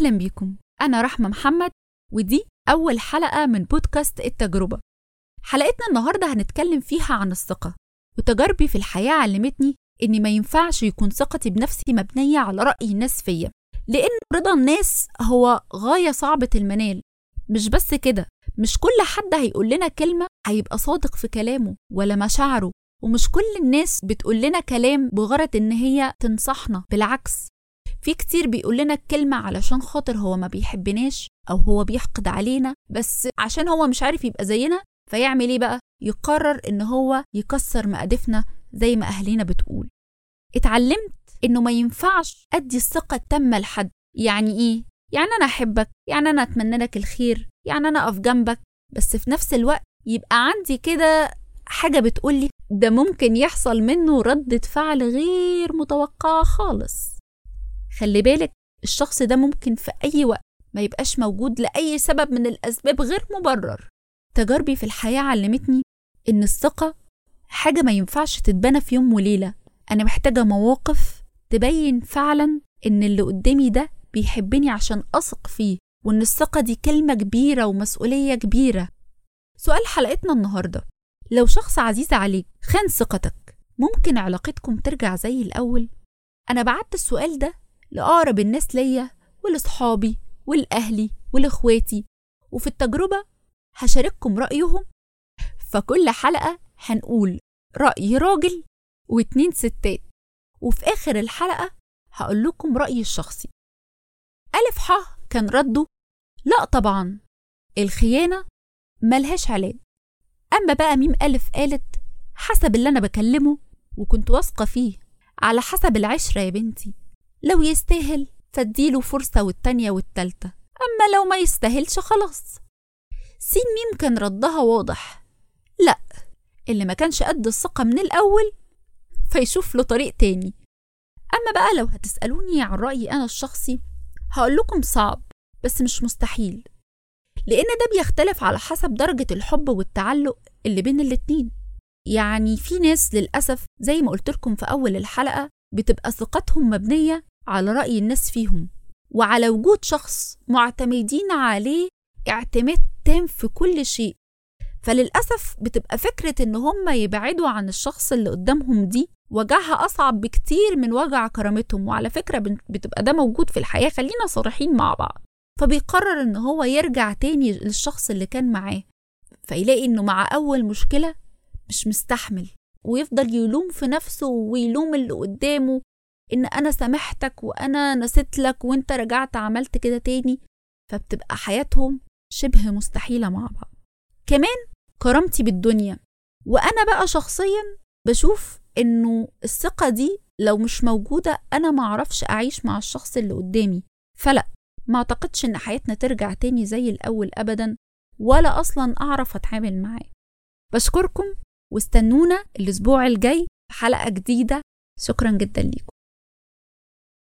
أهلا بيكم. أنا رحمة محمد ودي أول حلقة من بودكاست التجربة. حلقتنا النهاردة هنتكلم فيها عن الثقة وتجاربي في الحياة علمتني إن ما ينفعش يكون ثقتي بنفسي مبنية على رأي الناس فيا لأن رضا الناس هو غاية صعبة المنال. مش بس كده مش كل حد هيقول لنا كلمة هيبقى صادق في كلامه ولا مشاعره ومش كل الناس بتقول لنا كلام بغرض إن هي تنصحنا. بالعكس في كتير بيقول لنا الكلمة علشان خاطر هو ما بيحبناش أو هو بيحقد علينا بس عشان هو مش عارف يبقى زينا فيعمل إيه بقى؟ يقرر إن هو يكسر مقادفنا زي ما أهلنا بتقول اتعلمت إنه ما ينفعش أدي الثقة التامة لحد يعني إيه؟ يعني أنا أحبك يعني أنا أتمنى لك الخير يعني أنا أقف جنبك بس في نفس الوقت يبقى عندي كده حاجة بتقولي ده ممكن يحصل منه ردة فعل غير متوقعة خالص خلي بالك الشخص ده ممكن في أي وقت ما يبقاش موجود لأي سبب من الأسباب غير مبرر. تجاربي في الحياة علمتني إن الثقة حاجة ما ينفعش تتبنى في يوم وليلة. أنا محتاجة مواقف تبين فعلا إن اللي قدامي ده بيحبني عشان أثق فيه وإن الثقة دي كلمة كبيرة ومسؤولية كبيرة. سؤال حلقتنا النهاردة لو شخص عزيز عليك خان ثقتك ممكن علاقتكم ترجع زي الأول؟ أنا بعت السؤال ده لأقرب الناس ليا ولصحابي ولأهلي ولإخواتي. وفي التجربة هشارككم رأيهم. فكل حلقة هنقول رأي راجل واتنين ستات. وفي آخر الحلقة هقول لكم رأيي الشخصي. ألف ح كان رده. لا طبعا. الخيانة ملهاش علاج. أما بقى ميم ألف قالت حسب اللي أنا بكلمه وكنت واثقة فيه. على حسب العشرة يا بنتي. لو يستاهل فاديله فرصة والتانية والتالتة. أما لو ما يستاهلش خلاص. سين ميم كان ردها واضح. لأ اللي ما كانش قد الثقة من الأول فيشوف له طريق تاني. أما بقى لو هتسألوني عن رأيي أنا الشخصي هقول لكم صعب بس مش مستحيل. لأن ده بيختلف على حسب درجة الحب والتعلق اللي بين الاتنين. يعني في ناس للأسف زي ما قلت لكم في أول الحلقة بتبقى ثقتهم مبنية على رأي الناس فيهم. وعلى وجود شخص معتمدين عليه اعتماد تام في كل شيء. فللأسف بتبقى فكرة إن هم يبعدوا عن الشخص اللي قدامهم دي وجعها أصعب بكتير من وجع كرامتهم. وعلى فكرة بتبقى ده موجود في الحياة. خلينا صريحين مع بعض. فبيقرر إن هو يرجع تاني للشخص اللي كان معاه. فيلاقي إنه مع أول مشكلة مش مستحمل. ويفضل يلوم في نفسه ويلوم اللي قدامه إن أنا سامحتك وأنا نسيت لك وأنت رجعت عملت كده تاني فبتبقى حياتهم شبه مستحيلة مع بعض. كمان كرامتي بالدنيا وأنا بقى شخصيا بشوف إنه الثقة دي لو مش موجودة أنا معرفش أعيش مع الشخص اللي قدامي. فلا ما أعتقدش إن حياتنا ترجع تاني زي الأول أبدا ولا أصلا أعرف أتعامل معاه. بشكركم واستنونا الأسبوع الجاي في حلقة جديدة. شكرا جدا ليكم.